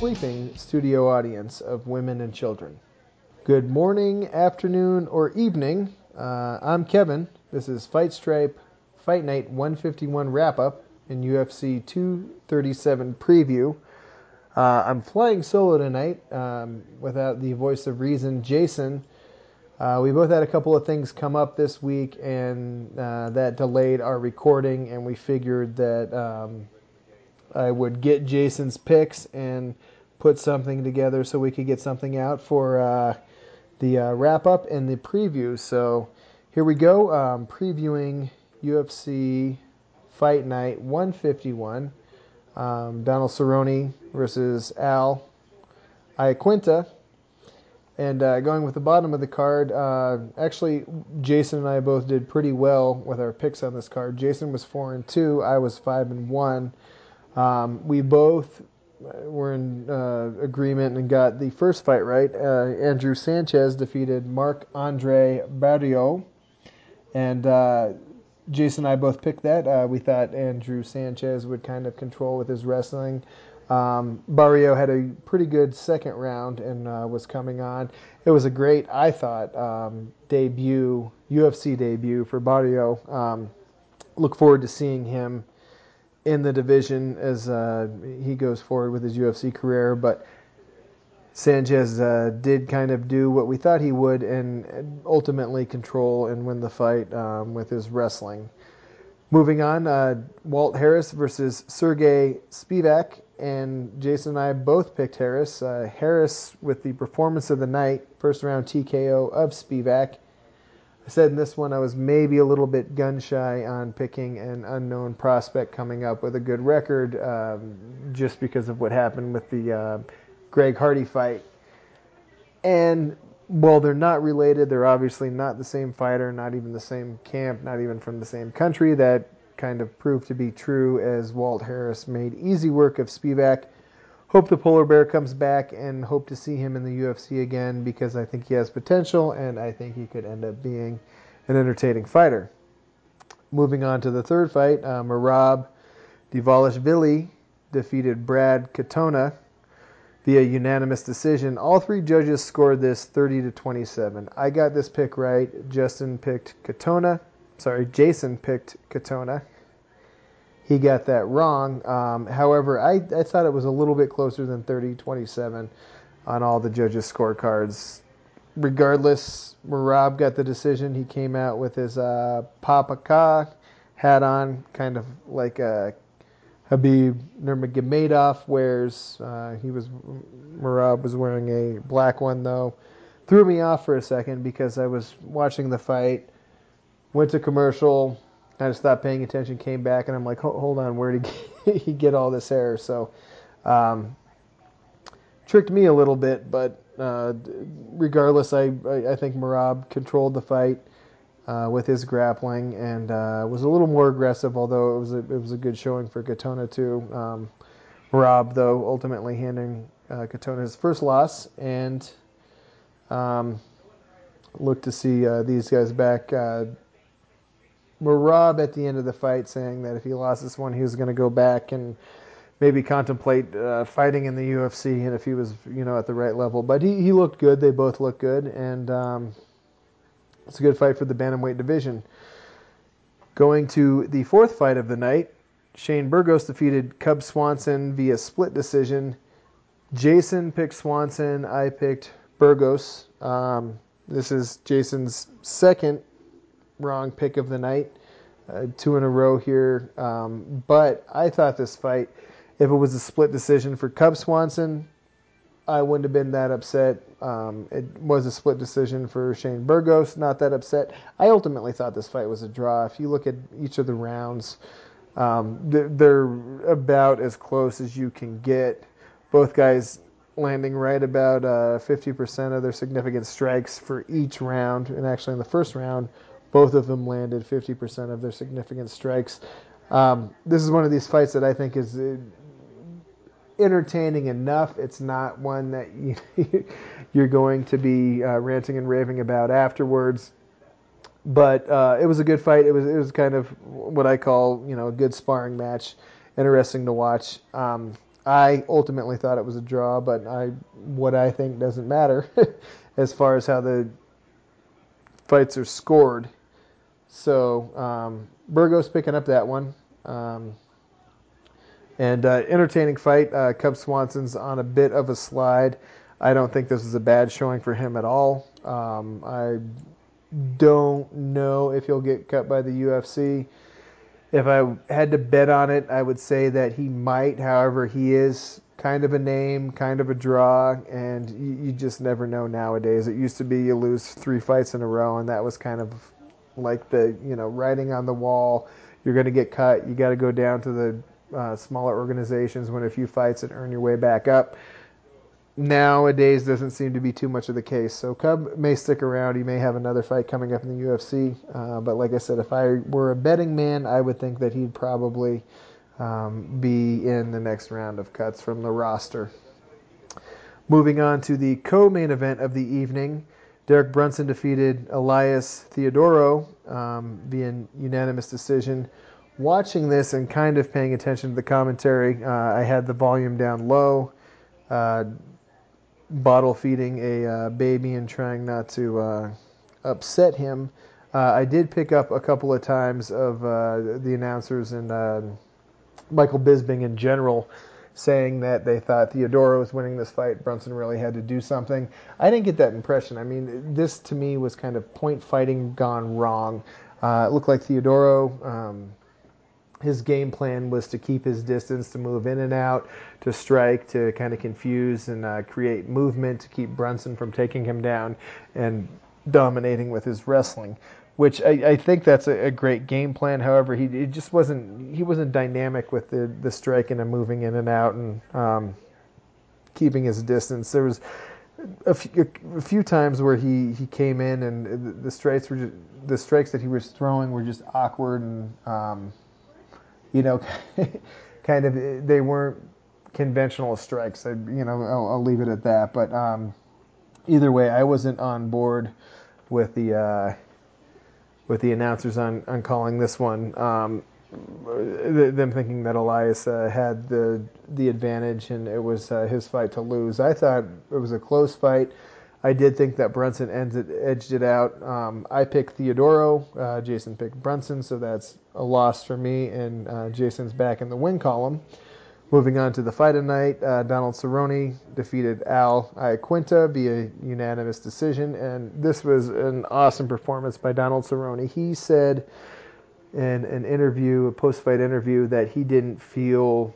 sleeping studio audience of women and children. Good morning, afternoon, or evening. Uh, I'm Kevin. This is Fight Stripe Fight Night 151 wrap up and UFC 237 preview. Uh, I'm flying solo tonight um, without the voice of reason, Jason. Uh, we both had a couple of things come up this week, and uh, that delayed our recording. And we figured that um, I would get Jason's picks and put something together so we could get something out for uh, the uh, wrap up and the preview. So here we go, um, previewing UFC Fight Night 151. Um, Donald Cerrone versus Al Iaquinta. And uh, going with the bottom of the card, uh, actually, Jason and I both did pretty well with our picks on this card. Jason was four and two, I was five and one. Um, we both were in uh, agreement and got the first fight right. Uh, Andrew Sanchez defeated Marc Andre Barriault, and uh, Jason and I both picked that. Uh, we thought Andrew Sanchez would kind of control with his wrestling. Um, Barriault had a pretty good second round and uh, was coming on. It was a great, I thought, um, debut, UFC debut for Barriault. Um, look forward to seeing him in the division as uh, he goes forward with his UFC career. But Sanchez uh, did kind of do what we thought he would and ultimately control and win the fight um, with his wrestling. Moving on, uh, Walt Harris versus Sergey Spivak and Jason and I both picked Harris. Uh, Harris with the performance of the night, first round TKO of Spivak. I said in this one I was maybe a little bit gun shy on picking an unknown prospect coming up with a good record um, just because of what happened with the uh, Greg Hardy fight. And while they're not related, they're obviously not the same fighter, not even the same camp, not even from the same country. That kind of proved to be true as Walt Harris made easy work of Spivak. Hope the polar bear comes back and hope to see him in the UFC again because I think he has potential and I think he could end up being an entertaining fighter. Moving on to the third fight, uh, Merab Dvalishvili defeated Brad Katona via unanimous decision. All three judges scored this 30 to 27. I got this pick right. Justin picked Katona sorry, Jason picked Katona. He got that wrong. Um, however, I, I thought it was a little bit closer than 30 27 on all the judges' scorecards. Regardless, Merab got the decision. He came out with his uh, Papa hat on, kind of like a Khabib Nurmagomedov wears. Uh, he was Merab was wearing a black one though. Threw me off for a second because I was watching the fight went to commercial. I just stopped paying attention, came back, and I'm like, hold on, where did he get all this hair? So, um, tricked me a little bit, but uh, regardless, I, I, think Merab controlled the fight uh, with his grappling and uh, was a little more aggressive, although it was a, it was a good showing for Katona too. Um, Merab, though, ultimately handing uh, Katona his first loss and um, look to see uh, these guys back Merab at the end of the fight saying that if he lost this one, he was going to go back and maybe contemplate uh, fighting in the UFC and if he was, you know, at the right level. But he, he looked good. They both looked good, and um, it's a good fight for the bantamweight division. Going to the fourth fight of the night, Shane Burgos defeated Cub Swanson via split decision. Jason picked Swanson. I picked Burgos. Um, this is Jason's second wrong pick of the night, uh, two in a row here. Um, but I thought this fight, if it was a split decision for Cub Swanson, I wouldn't have been that upset. Um, it was a split decision for Shane Burgos, not that upset. I ultimately thought this fight was a draw. If you look at each of the rounds, um, they're about as close as you can get. Both guys landing right about uh, 50% of their significant strikes for each round. And actually, in the first round, both of them landed 50% of their significant strikes. Um, this is one of these fights that I think is uh, entertaining enough. It's not one that you, you're going to be uh, ranting and raving about afterwards. But uh, it was a good fight. It was it was kind of what I call you know a good sparring match, interesting to watch. Um, I ultimately thought it was a draw, but I what I think doesn't matter as far as how the fights are scored. So um, Burgos picking up that one. Um, and uh, entertaining fight. Uh, Cub Swanson's on a bit of a slide. I don't think this is a bad showing for him at all. Um, I don't know if he'll get cut by the UFC. If I had to bet on it, I would say that he might. However, he is kind of a name, kind of a draw, and you, you just never know nowadays. It used to be you lose three fights in a row, and that was kind of like the you know writing on the wall. You're going to get cut. You got to go down to the uh, smaller organizations, win a few fights, and earn your way back up. Nowadays, doesn't seem to be too much of the case. So Cub may stick around. He may have another fight coming up in the UFC. Uh, but like I said, if I were a betting man, I would think that he'd probably um, be in the next round of cuts from the roster. Moving on to the co-main event of the evening. Derek Brunson defeated Elias Theodorou um, via unanimous decision watching this and kind of paying attention to the commentary, uh, I had the volume down low, uh, bottle feeding a uh, baby and trying not to uh, upset him. Uh, I did pick up a couple of times of uh, the announcers and Michael Bisping in general saying that they thought Theodorou was winning this fight. Brunson really had to do something. I didn't get that impression. I mean, this to me was kind of point fighting gone wrong. Uh, it looked like Theodorou um, his game plan was to keep his distance, to move in and out, to strike, to kind of confuse and uh, create movement to keep Brunson from taking him down and dominating with his wrestling. Which I, I think that's a, a, great game plan. However, he, he just wasn't he wasn't dynamic with the the striking and moving in and out and um, keeping his distance. There was a few, few times where he, he came in and the, the strikes were just, the strikes that he was throwing were just awkward and um, you know, kind of they weren't conventional strikes. I, you know, I'll, I'll, leave it at that. But um, either way, I wasn't on board with the uh, with the announcers on, on calling this one. Um, them thinking that Elias uh, had the the advantage and it was uh, his fight to lose. I thought it was a close fight. I did think that Brunson ended, edged it out. Um, I picked Theodorou. Uh, Jason picked Brunson, so that's a loss for me. And uh, Jason's back in the win column. Moving on to the fight of night, uh, Donald Cerrone defeated Al Iaquinta via unanimous decision, and this was an awesome performance by Donald Cerrone. He said in an interview, a post-fight interview, that he didn't feel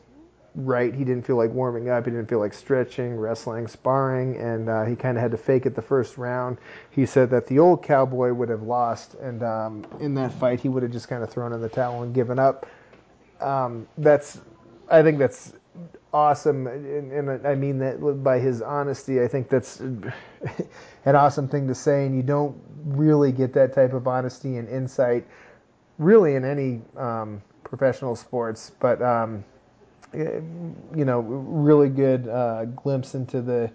right. He didn't feel like warming up. He didn't feel like stretching, wrestling, sparring, and uh, he kind of had to fake it the first round. He said that the old cowboy would have lost, and um, in that fight, he would have just kind of thrown in the towel and given up. Um, that's, I think that's awesome, and, and, I mean that by his honesty. I think that's an awesome thing to say, and you don't really get that type of honesty and insight, really, in any um, professional sports, but um, you know, really good uh, glimpse into the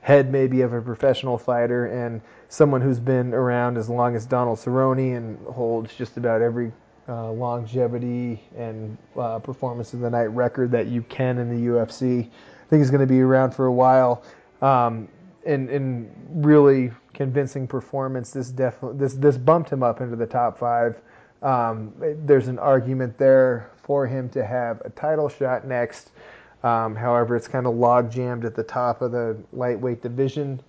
head maybe of a professional fighter and someone who's been around as long as Donald Cerrone and holds just about every uh, longevity and uh, performance of the night record that you can in the UFC. I think he's going to be around for a while. Um, and, and really convincing performance. This definitely this this bumped him up into the top five. Um, there's an argument there for him to have a title shot next. Um, however, it's kind of log jammed at the top of the lightweight division.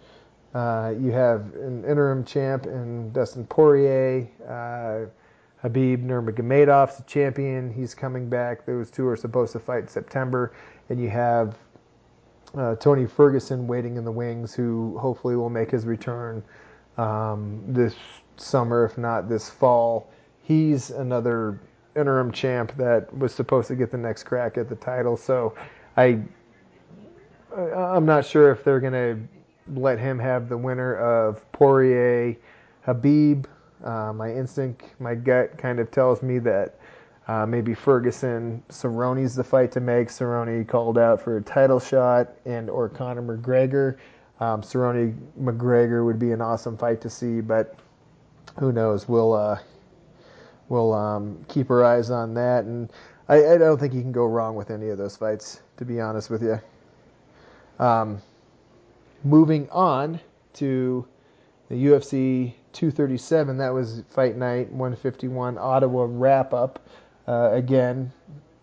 Uh, you have an interim champ in Dustin Poirier. Uh, Khabib Nurmagomedov's the champion. He's coming back. Those two are supposed to fight in September. And you have uh, Tony Ferguson waiting in the wings, who hopefully will make his return um, this summer, if not this fall. He's another interim champ that was supposed to get the next crack at the title. So I I'm not sure if they're going to let him have the winner of Poirier Khabib. Uh, my instinct, my gut kind of tells me that uh, maybe Ferguson Cerrone's the fight to make. Cerrone called out for a title shot, and or Conor McGregor. Um, Cerrone McGregor would be an awesome fight to see, but who knows? We'll uh, we'll um, keep our eyes on that. And I, I, don't think you can go wrong with any of those fights, to be honest with you. Um, moving on to the UFC 237, that was Fight Night 151 Ottawa wrap up. Uh, again,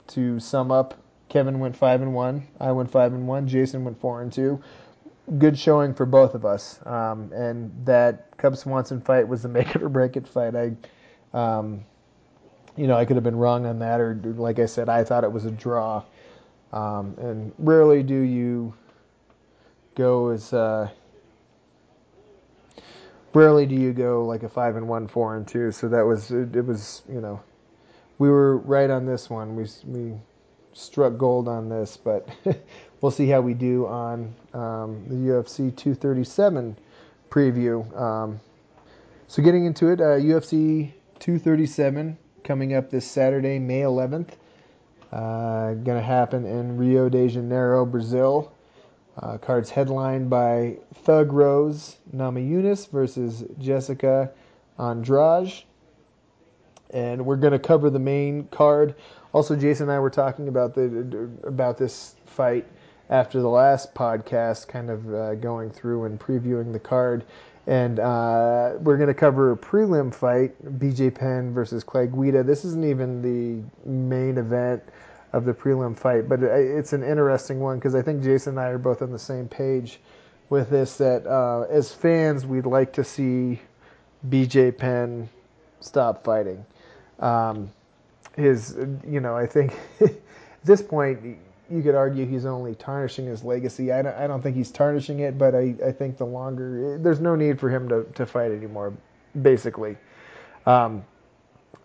to sum up, Kevin went five and one. I went five and one. Jason went four and two. Good showing for both of us. Um, and that Cub Swanson fight was the make it or break it fight. I, um, you know, I could have been wrong on that, or like I said, I thought it was a draw. Um, and rarely do you go as uh, rarely do you go like a five and one, four and two. So that was it, it was you know we were right on this one. We we struck gold on this, but we'll see how we do on um, the UFC 237 preview. Um, so getting into it, uh, UFC 237 coming up this Saturday, May 11th. Uh, going to happen in Rio de Janeiro, Brazil. Uh, cards headlined by Thug Rose Namajunas versus Jessica Andrade. And we're going to cover the main card. Also, Jason and I were talking about the about this fight after the last podcast, kind of uh, going through and previewing the card. And uh, we're going to cover a prelim fight, BJ Penn versus Clay Guida. This isn't even the main event of the prelim fight. But it's an interesting one because I think Jason and I are both on the same page with this. That uh, as fans, we'd like to see BJ Penn stop fighting. Um, his, you know, I think at this point you could argue he's only tarnishing his legacy. I don't, I don't think he's tarnishing it, but I, I think the longer there's no need for him to, to fight anymore. Basically, um,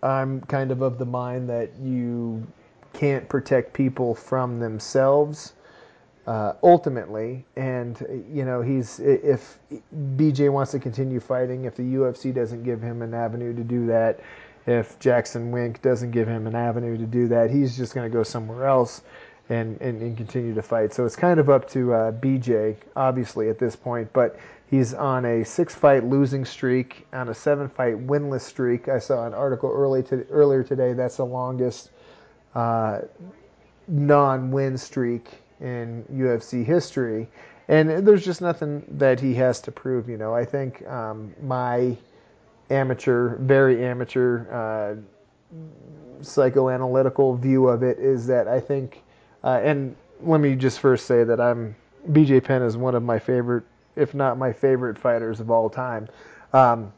I'm kind of of the mind that you can't protect people from themselves uh, ultimately. And you know, he's if BJ wants to continue fighting, if the UFC doesn't give him an avenue to do that, if Jackson Wink doesn't give him an avenue to do that, he's just going to go somewhere else. And, and, and, continue to fight. So it's kind of up to uh, BJ, obviously, at this point. But he's on a six fight losing streak, on a seven fight winless streak. I saw an article early to, earlier today. That's the longest uh, non-win streak in UFC history, and there's just nothing that he has to prove. You know, I think um, my amateur, very amateur, uh, psychoanalytical view of it is that I think, uh, and let me just first say that I'm BJ Penn is one of my favorite, if not my favorite fighters of all time. Um,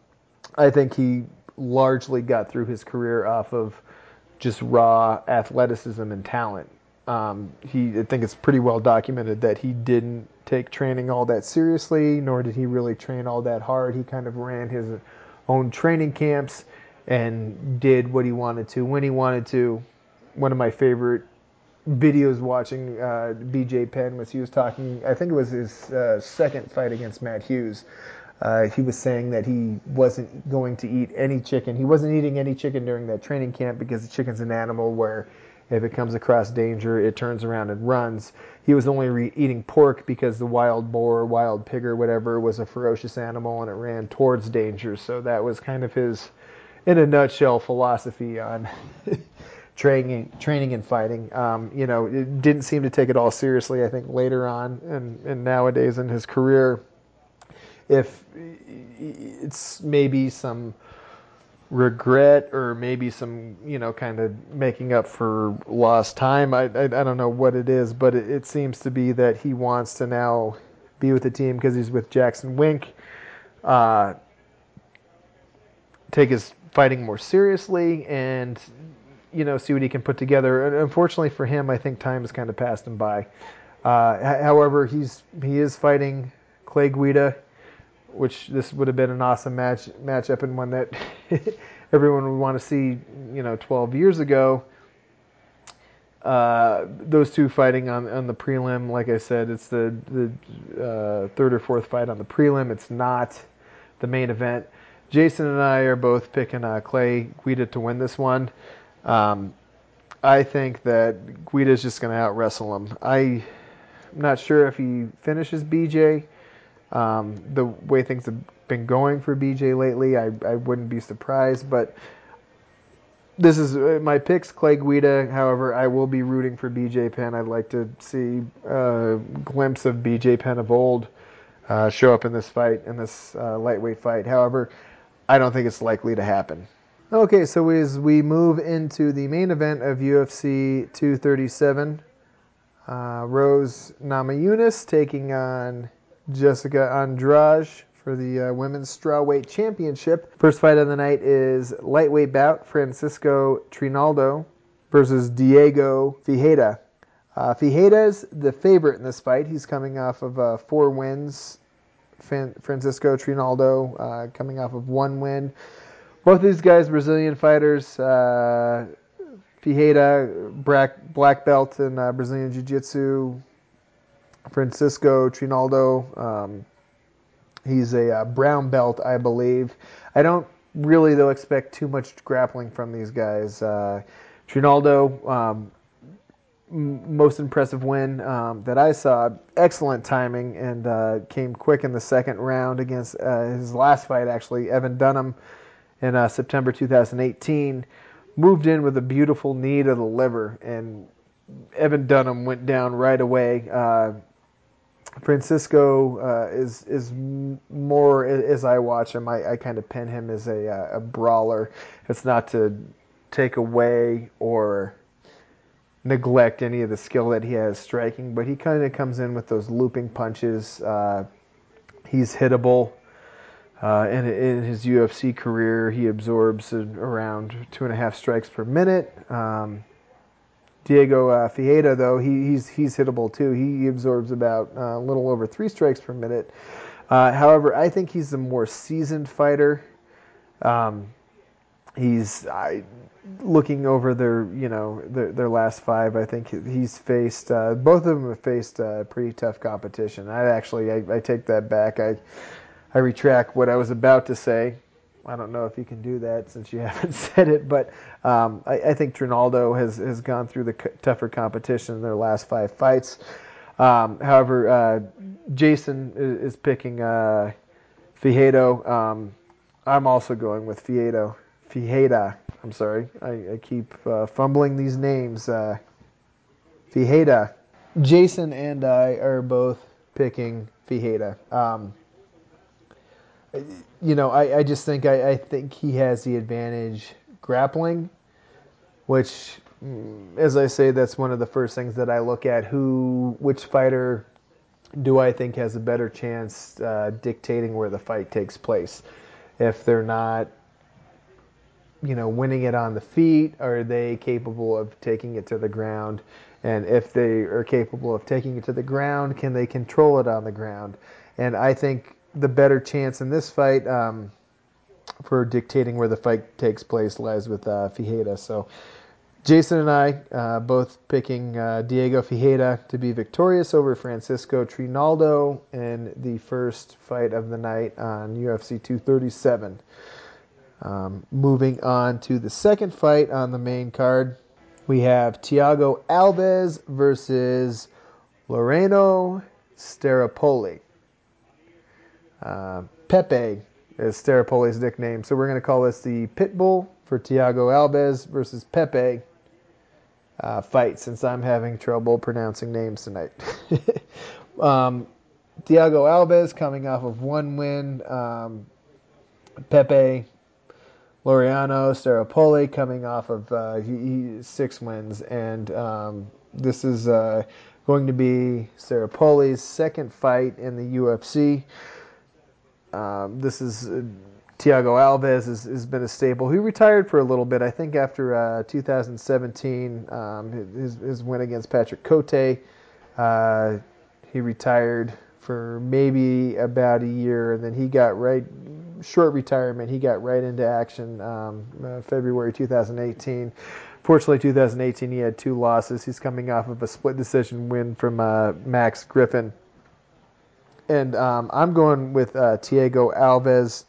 I think he largely got through his career off of just raw athleticism and talent. Um, he, I think it's pretty well documented that he didn't take training all that seriously, nor did he really train all that hard. He kind of ran his own training camps and did what he wanted to when he wanted to. One of my favorite videos watching uh, BJ Penn was he was talking. I think it was his uh, second fight against Matt Hughes. Uh, he was saying that he wasn't going to eat any chicken. He wasn't eating any chicken during that training camp because the chicken's an animal where if it comes across danger, it turns around and runs. He was only re- eating pork because the wild boar, wild pig, or whatever was a ferocious animal and it ran towards danger. So that was kind of his, in a nutshell, philosophy on training, training and fighting. Um, you know, it didn't seem to take it all seriously. I think later on and, and nowadays in his career if it's maybe some regret or maybe some you know kind of making up for lost time. I i, I don't know what it is but it, it, seems to be that he wants to now be with the team because he's with jackson wink uh, take his fighting more seriously and you know see what he can put together. And unfortunately for him i think time has kind of passed him by. Uh, however he's he is fighting clay guida which this would have been an awesome match matchup and one that everyone would want to see, you know, 12 years ago. Uh, those two fighting on on the prelim, like I said, it's the the uh, third or fourth fight on the prelim. It's not the main event. Jason and I are both picking uh, Clay Guida to win this one. Um, I think that Guida is just going to out wrestle him. I'm not sure if he finishes BJ. Um, the way things have been going for BJ lately, I, I wouldn't be surprised. But this is uh, my picks, Clay Guida. However, I will be rooting for BJ Penn. I'd like to see a glimpse of BJ Penn of old uh, show up in this fight, in this uh, lightweight fight. However, I don't think it's likely to happen. Okay, so as we move into the main event of UFC 237, uh, Rose Namajunas taking on Jessica Andrade for the uh, Women's Strawweight Championship. First fight of the night is lightweight bout Francisco Trinaldo versus Diego Fijeda. Uh, Ferreira's the favorite in this fight. He's coming off of uh, four wins. Fan- Francisco Trinaldo uh, coming off of one win. Both of these guys, Brazilian fighters. Uh, Ferreira, black, black belt in uh, Brazilian Jiu Jitsu. Francisco Trinaldo, um, He's a uh, brown belt, I believe. I don't really, though, expect too much grappling from these guys. Uh, Trinaldo, um, most impressive win um, that I saw. Excellent timing and uh, came quick in the second round against uh, his last fight, actually, Evan Dunham in uh, September 2018. Moved in with a beautiful knee to the liver, and Evan Dunham went down right away. Uh, Francisco uh, is is more as I watch him. I, I kind of pin him as a, uh, a brawler. It's not to take away or neglect any of the skill that he has striking, but he kind of comes in with those looping punches. Uh, he's hittable. Uh, in, in his UFC career, he absorbs around two and a half strikes per minute. Um, Diego uh, Ferreira, though, he, he's he's hittable too. He absorbs about uh, a little over three strikes per minute. Uh, however, I think he's a more seasoned fighter. Um, he's I, looking over their you know their, their last five. I think he's faced uh, both of them have faced uh, pretty tough competition. I actually I, I take that back. I I retract what I was about to say. I don't know if you can do that since you haven't said it, but um, I, I, think Trinaldo has, has gone through the tougher competition in their last five fights. Um, however, uh, Jason is, is picking uh. Um, I'm also going with Fiedo. Fieda. I'm sorry. I, I keep uh, fumbling these names. Uh, Fieda. Jason and I are both picking Fieda. Um, you know, I, I just think I, I think he has the advantage grappling, which, mm, as I say, that's one of the first things that I look at. Who, which fighter do I think has a better chance uh, dictating where the fight takes place? If they're not, you know, winning it on the feet, are they capable of taking it to the ground? And if they are capable of taking it to the ground, can they control it on the ground? And I think the better chance in this fight um, for dictating where the fight takes place lies with uh, Fijeda. So Jason and I uh, both picking uh, Diego Fijeda to be victorious over Francisco Trinaldo in the first fight of the night on UFC 237. Um, moving on to the second fight on the main card, we have Thiago Alves versus Loreno Staropoli. Uh, Pepe is Staropoli's nickname, so we're going to call this the Pitbull for Thiago Alves versus Pepe uh, fight since I'm having trouble pronouncing names tonight. um, Thiago Alves coming off of one win. Um, Pepe Loriano Staropoli coming off of uh, he, he, six wins, and um, this is uh, going to be Staropoli's second fight in the UFC. Um, this is uh, Thiago Alves has, has, been a staple. He retired for a little bit, I think, after uh, 2017, um, his, his win against Patrick Cote. Uh, he retired for maybe about a year, and then he got right short retirement. He got right into action um, uh, February 2018. Fortunately, 2018 he had two losses. He's coming off of a split decision win from uh, Max Griffin and um, I'm going with uh, Thiago Alves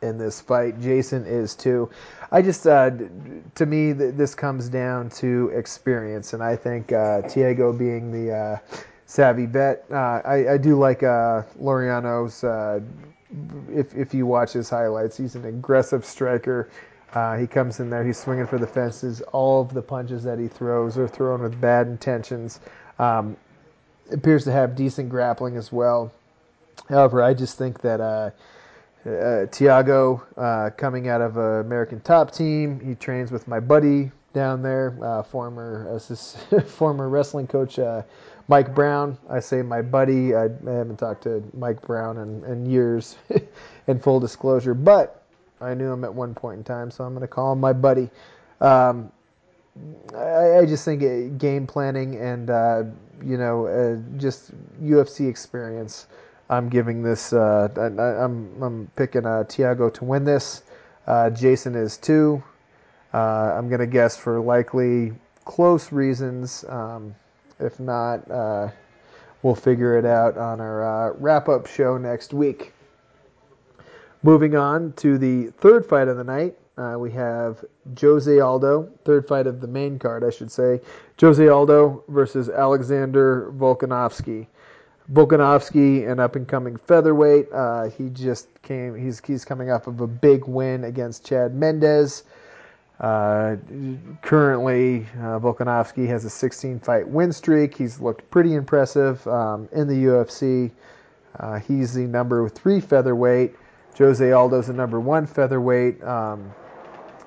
in this fight. Jason is too. I just, uh, to me, th- this comes down to experience, and I think uh, Thiago being the uh, savvy vet, uh, I, I, do like uh, Laureano's. Uh, if if you watch his highlights, he's an aggressive striker. Uh, he comes in there, he's swinging for the fences. All of the punches that he throws are thrown with bad intentions. Um, appears to have decent grappling as well. However, I just think that uh, uh, Thiago, uh, coming out of an American Top Team, he trains with my buddy down there, uh, former assist, former wrestling coach uh, Mike Brown. I say my buddy. I, I haven't talked to Mike Brown in, in years, in full disclosure, but I knew him at one point in time, so I'm going to call him my buddy. Um, I, I, just think uh, game planning and uh, you know uh, just UFC experience. I'm giving this. Uh, I, am I'm, I'm picking uh, Thiago to win this. Uh, Jason is too. I'm gonna guess for likely close reasons. Um, if not, we'll figure it out on our uh, wrap-up show next week. Moving on to the third fight of the night, we have Jose Aldo. Third fight of the main card, I should say. Jose Aldo versus Alexander Volkanovski. Volkanovski, an up and coming featherweight. Uh, he just came. He's he's coming off of a big win against Chad Mendes. Uh, currently, uh, Volkanovski has a 16 fight win streak. He's looked pretty impressive um, in the UFC. Uh, he's the number three featherweight. Jose Aldo's the number one featherweight, um,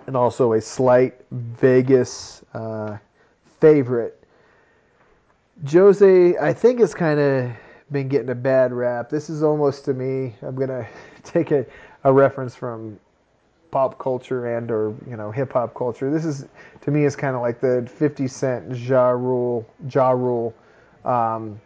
and also a slight Vegas uh, favorite. Jose, I think, has kind of been getting a bad rap. This is almost to me. I'm gonna take a, a reference from pop culture and or you know hip hop culture. This is to me is kind of like the 50 Cent Ja Rule Ja Rule um,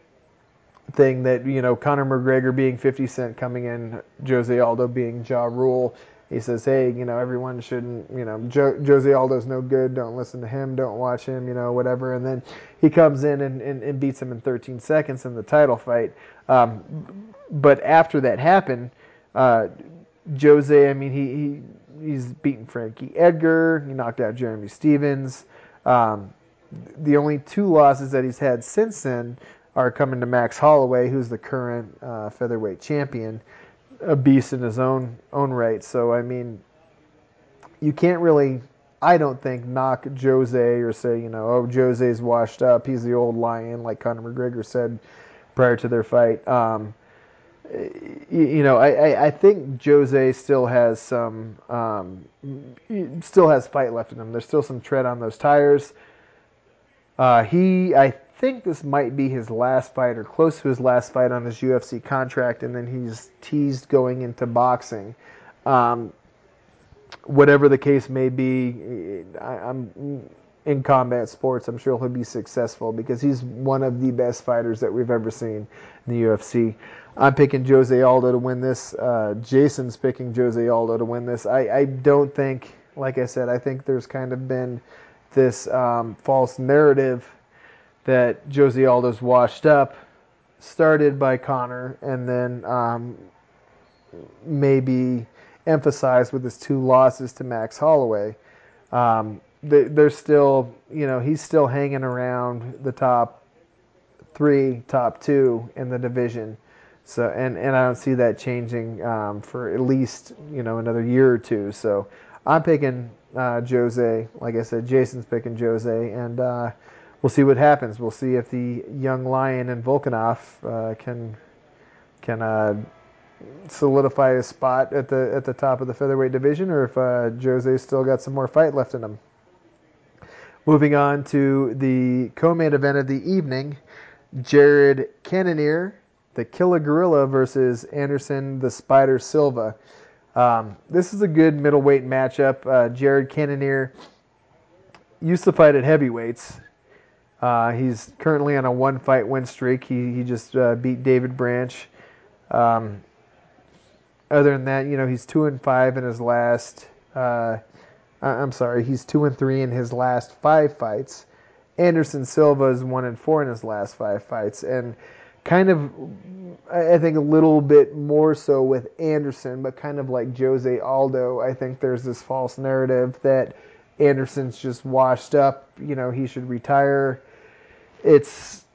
thing that you know Conor McGregor being 50 Cent coming in, Jose Aldo being Ja Rule he says, hey, you know, everyone shouldn't, you know, jo- Jose Aldo's no good. Don't listen to him. Don't watch him, you know, whatever. And then he comes in and, and, and beats him in 13 seconds in the title fight. Um, but after that happened, uh, Jose, I mean, he, he he's beaten Frankie Edgar. He knocked out Jeremy Stephens. Um, the only two losses that he's had since then are coming to Max Holloway, who's the current uh, featherweight champion a beast in his own own right. So I mean, you can't really, I don't think, knock Jose or say you know, oh Jose's washed up. He's the old lion, like Conor McGregor said prior to their fight. Um, you know, I, I, think Jose still has some, um, still has fight left in him. There's still some tread on those tires. Uh, he, I think this might be his last fight or close to his last fight on his UFC contract, and then he's teased going into boxing. Um, whatever the case may be, I, am in combat sports. I'm sure he'll be successful because he's one of the best fighters that we've ever seen in the UFC. I'm picking Jose Aldo to win this. Uh, Jason's picking Jose Aldo to win this. I, I, don't think, like I said, I think there's kind of been this um, false narrative that Jose Aldo's washed up, started by Conor and then um, maybe emphasized with his two losses to Max Holloway. Um, there's still, you know, he's still hanging around the top three, top two in the division. So, and, and I don't see that changing um, for at least, you know, another year or two. So I'm picking uh, Jose. Like I said, Jason's picking Jose. And, uh, we'll see what happens. We'll see if the young lion and Volkanov uh, can can uh, solidify his spot at the at the top of the featherweight division, or if uh, Jose's still got some more fight left in him. Moving on to the co-main event of the evening, Jared Cannonier, the Killer Gorilla versus Anderson the Spider Silva. Um, this is a good middleweight matchup. Uh, Jared Cannonier used to fight at heavyweights uh, he's currently on a one fight win streak. He, he just uh, beat David Branch. Um, other than that, you know, he's two and five in his last. Uh, I'm sorry, he's two and three in his last five fights. Anderson Silva is one and four in his last five fights, and kind of, I think a little bit more so with Anderson, but kind of like Jose Aldo. I think there's this false narrative that Anderson's just washed up. You know, he should retire it's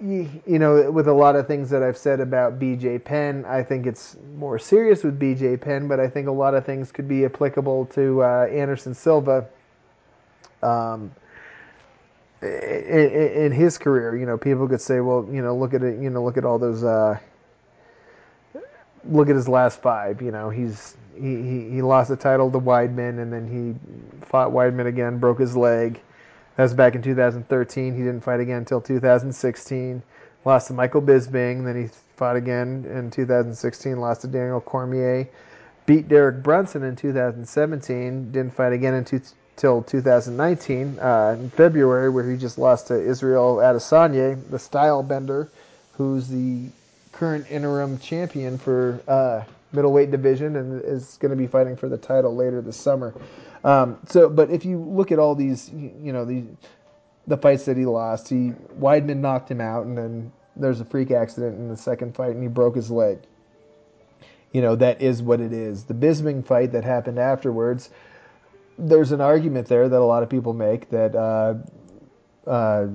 you, know, with a lot of things that I've said about BJ Penn, I think it's more serious with BJ Penn, but I think a lot of things could be applicable to uh, Anderson Silva. Um, in, in, his career, you know, people could say, well, you know, look at it, you know, look at all those, uh, look at his last five. You know, he's he, he, he lost the title to Weidman, and then he fought Weidman again, broke his leg. That was back in 2013. He didn't fight again until 2016. Lost to Michael Bisping. Then he fought again in 2016. Lost to Daniel Cormier. Beat Derek Brunson in 2017. Didn't fight again until 2019 uh, in February, where he just lost to Israel Adesanya, the style bender, who's the current interim champion for uh, middleweight division and is going to be fighting for the title later this summer. Um, so, but if you look at all these, you know, the the fights that he lost, he Weidman knocked him out, and then there's a freak accident in the second fight, and he broke his leg. You know, that is what it is. The Bisping fight that happened afterwards, there's an argument there that a lot of people make that uh, uh,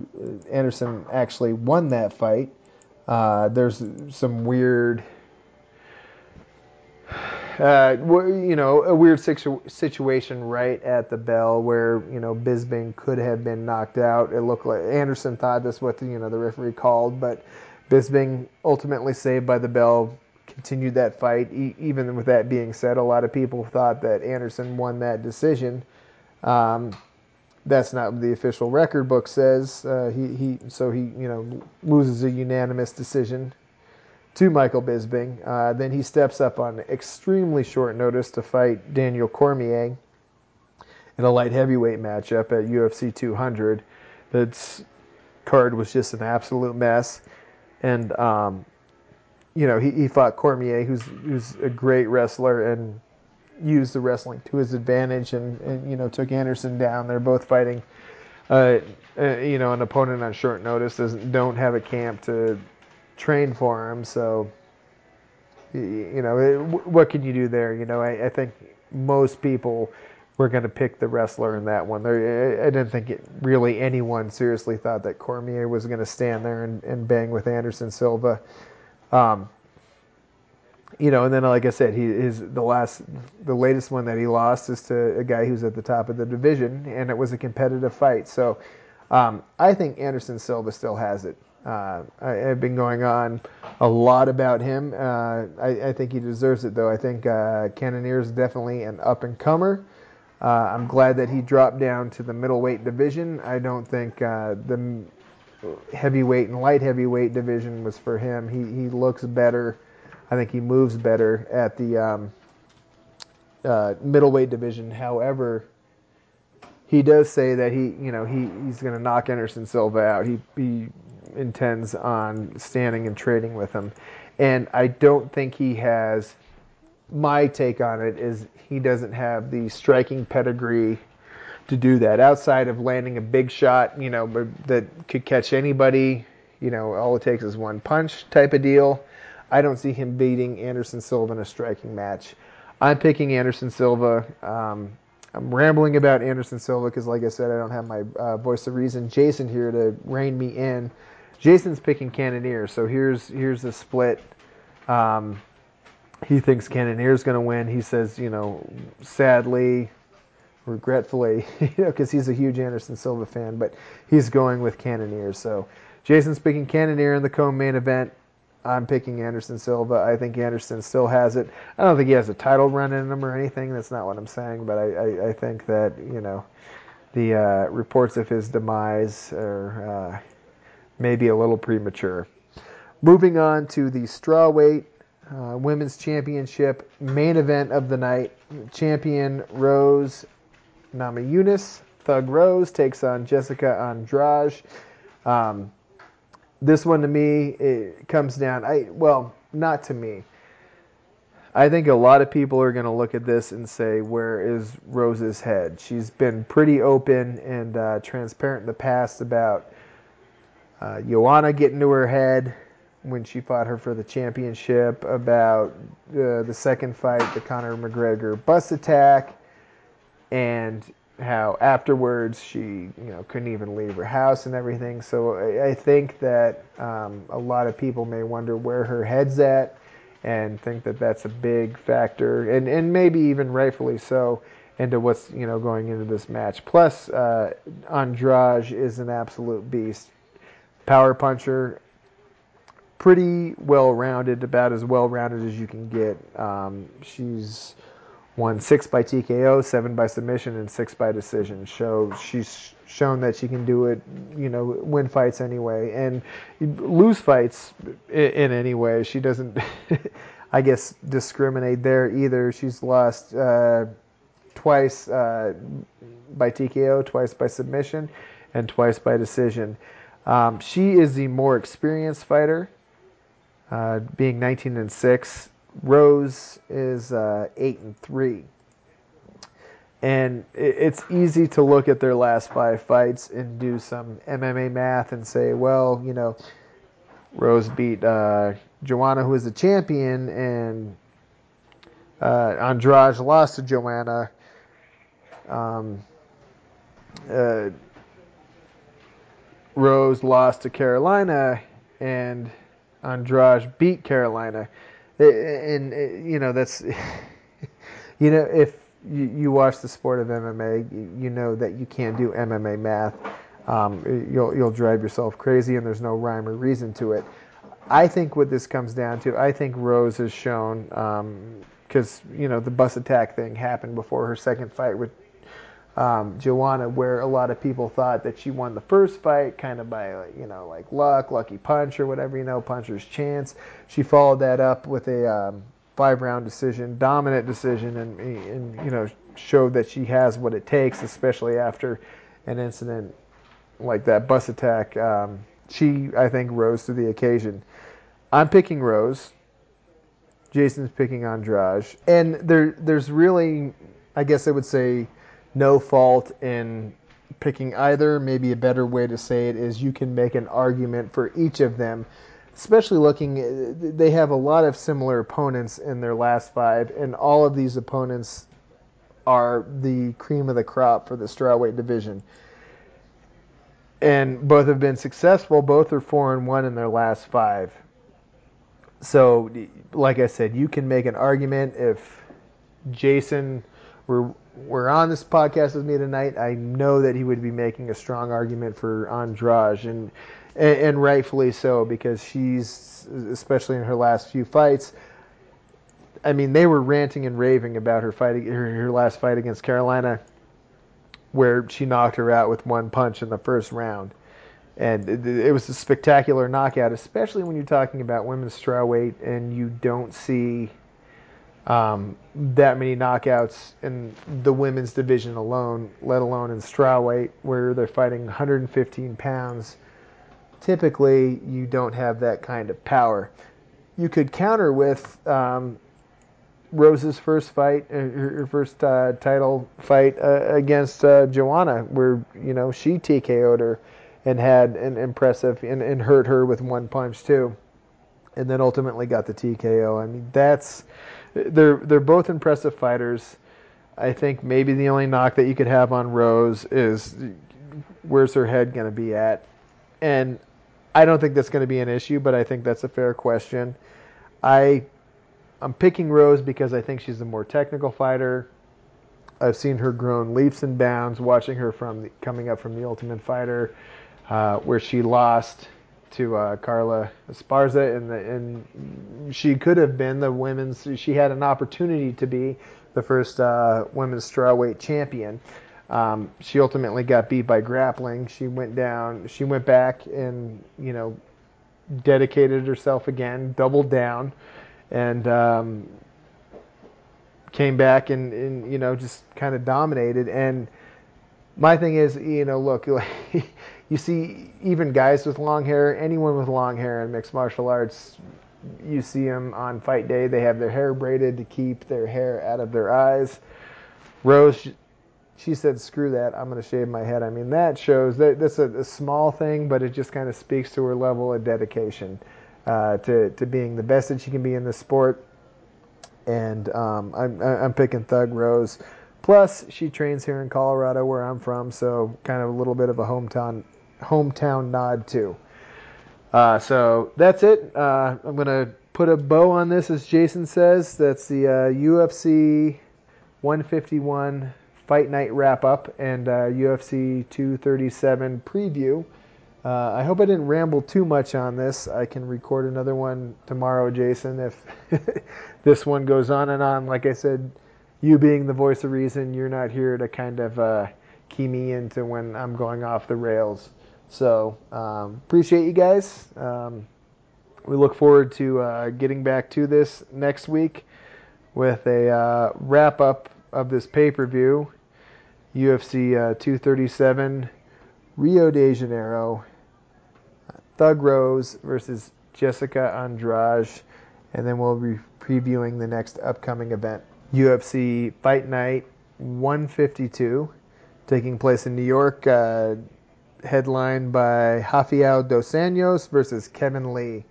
Anderson actually won that fight. Uh, there's some weird uh, you know, a weird situ- situation right at the bell where you know Bisping could have been knocked out. It looked like Anderson thought that's what the, you know the referee called, but Bisping ultimately saved by the bell continued that fight. E- even with that being said, a lot of people thought that Anderson won that decision. Um, that's not what the official record book says. Uh, he, he so he you know loses a unanimous decision to Michael Bisping. Uh, then he steps up on extremely short notice to fight Daniel Cormier in a light heavyweight matchup at UFC 200. That card was just an absolute mess, and um, you know he, he fought Cormier, who's who's a great wrestler and used the wrestling to his advantage, and, and you know took Anderson down. They're both fighting. Uh, uh, you know, an opponent on short notice doesn't don't have a camp to train for him. So, you know, what can you do there? You know, I, I think most people were going to pick the wrestler in that one. There, I didn't think it, really anyone seriously thought that Cormier was going to stand there and, and bang with Anderson Silva. Um, you know, and then like I said, he is the last, the latest one that he lost is to a guy who's at the top of the division, and it was a competitive fight. So, um, I think Anderson Silva still has it. Uh, I, have been going on a lot about him. Uh, I, I, think he deserves it, though. I think uh, Cannonier is definitely an up and comer. Uh, I'm glad that he dropped down to the middleweight division. I don't think uh, the heavyweight and light heavyweight division was for him. He he looks better. I think he moves better at the um, uh, middleweight division. However, he does say that he, you know, he, he's going to knock Anderson Silva out. He, he intends on standing and trading with him. And I don't think he has. My take on it is he doesn't have the striking pedigree to do that. Outside of landing a big shot, you know, that could catch anybody, you know, all it takes is one punch type of deal. I don't see him beating Anderson Silva in a striking match. I'm picking Anderson Silva. Um, I'm rambling about Anderson Silva because, like I said, I don't have my uh, voice of reason, Jason, here to rein me in. Jason's picking Cannonier, so here's here's the split. Um, he thinks Cannonier is going to win. He says, you know, sadly, regretfully, you know, because he's a huge Anderson Silva fan, but he's going with Cannonier. So Jason's picking Cannonier in the co-main event. I'm picking Anderson Silva. I think Anderson still has it. I don't think he has a title run in him or anything. That's not what I'm saying, but I, I, I think that you know the uh, reports of his demise are maybe a little premature. Moving on to the strawweight uh, women's championship main event of the night. Champion Rose Nama Namajunas, Thug Rose takes on Jessica Andrade. Um, this one to me it comes down. I well, not to me. I think a lot of people are going to look at this and say, "Where is Rose's head?" She's been pretty open and uh, transparent in the past about uh, Joanna getting to her head when she fought her for the championship. About uh, the second fight, the Conor McGregor bus attack, and how afterwards she you know couldn't even leave her house and everything. So I, I think that um, a lot of people may wonder where her head's at and think that that's a big factor, and and maybe even rightfully so into what's you know going into this match. Plus, uh, Andrade is an absolute beast, power puncher, pretty well rounded, about as well rounded as you can get. Um, she's won six by TKO, seven by submission, and six by decision. So she's shown that she can do it, you know, win fights anyway, and lose fights in, any way. She doesn't, I guess, discriminate there either. She's lost uh, twice uh, by TKO, twice by submission, and twice by decision. Um, she is the more experienced fighter, uh, being 19 and six. Rose is uh, eight and three, and it's easy to look at their last five fights and do some MMA math and say, well, you know, Rose beat uh, Joanna, who is the champion, and uh, Andrade lost to Joanna. Um, uh, Rose lost to Karolina, and Andrade beat Karolina and, and you know that's you know if you, you, watch the sport of MMA, you, you, know that you can't do MMA math. Um, you'll you'll drive yourself crazy, and there's no rhyme or reason to it. I think what this comes down to, I think Rose has shown because um, you know the bus attack thing happened before her second fight with um, Joanna, where a lot of people thought that she won the first fight kind of by, you know, like luck, lucky punch or whatever, you know, puncher's chance. She followed that up with a um, five round decision, dominant decision, and, and, you know, showed that she has what it takes, especially after an incident like that bus attack. Um, she, I think, rose to the occasion. I'm picking Rose. Jason's picking Andrade. And there, there's really, I guess I would say, no fault in picking either. Maybe a better way to say it is you can make an argument for each of them, especially looking, they have a lot of similar opponents in their last five, and all of these opponents are the cream of the crop for the strawweight division. And both have been successful. Both are four and one in their last five. So, like I said, you can make an argument if Jason were were on this podcast with me tonight, I know that he would be making a strong argument for Andrade, and and, rightfully so because she's especially in her last few fights. I mean, they were ranting and raving about her fight, her, her last fight against Karolina, where she knocked her out with one punch in the first round, and it, it was a spectacular knockout, especially when you're talking about women's strawweight and you don't see um, that many knockouts in the women's division alone, let alone in strawweight, where they're fighting 115 pounds. Typically, you don't have that kind of power. You could counter with um, Rose's first fight, uh, her, first uh, title fight uh, against uh, Joanna, where you know she TKO'd her and had an impressive and, and hurt her with one punch too, and then ultimately got the TKO. I mean, that's they're they're both impressive fighters. I think maybe the only knock that you could have on Rose is where's her head going to be at, and I don't think that's going to be an issue, but I think that's a fair question. I I'm picking Rose because I think she's a more technical fighter. I've seen her grown leaps and bounds watching her from the, coming up from the Ultimate Fighter, uh, where she lost to uh, Carla Esparza, and, and she could have been the women's. She had an opportunity to be the first uh, women's strawweight champion. Um, she ultimately got beat by grappling. She went down. She went back and you know dedicated herself again, doubled down, and um, came back and, and you know just kind of dominated. And my thing is, you know, look. you see even guys with long hair, anyone with long hair in mixed martial arts, you see them on fight day. They have their hair braided to keep their hair out of their eyes. Rose, she said, "Screw that! I'm going to shave my head." I mean, that shows that that's a, a small thing, but it just kind of speaks to her level of dedication uh, to to being the best that she can be in the sport. And um, I'm I'm picking Thug Rose Plus, she trains here in Colorado, where I'm from, so kind of a little bit of a hometown hometown nod too. Uh, so that's it. Uh, I'm gonna put a bow on this, as Jason says. That's the uh, UFC 151 Fight Night wrap up and UFC uh, 237 preview. Uh, I hope I didn't ramble too much on this. I can record another one tomorrow, Jason, if this one goes on and on. Like I said, you being the voice of reason, you're not here to kind of uh, key me into when I'm going off the rails. So um, appreciate you guys. Um, we look forward to uh, getting back to this next week with a uh, wrap up of this pay per view, UFC uh, 237, Rio de Janeiro. Thug Rose versus Jessica Andrade, and then we'll be previewing the next upcoming event, UFC Fight Night 152, taking place in New York, uh, headlined by Rafael dos Anjos versus Kevin Lee.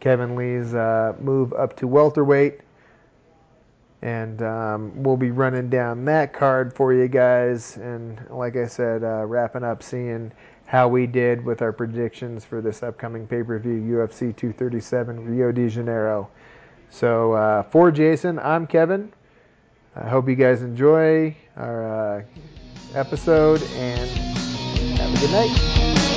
Kevin Lee's uh, move up to welterweight. And um, we'll be running down that card for you guys. And like I said, uh, wrapping up seeing how we did with our predictions for this upcoming pay per view, UFC 237 Rio de Janeiro. So uh, for Jason, I'm Kevin. I hope you guys enjoy our uh, episode and have a good night.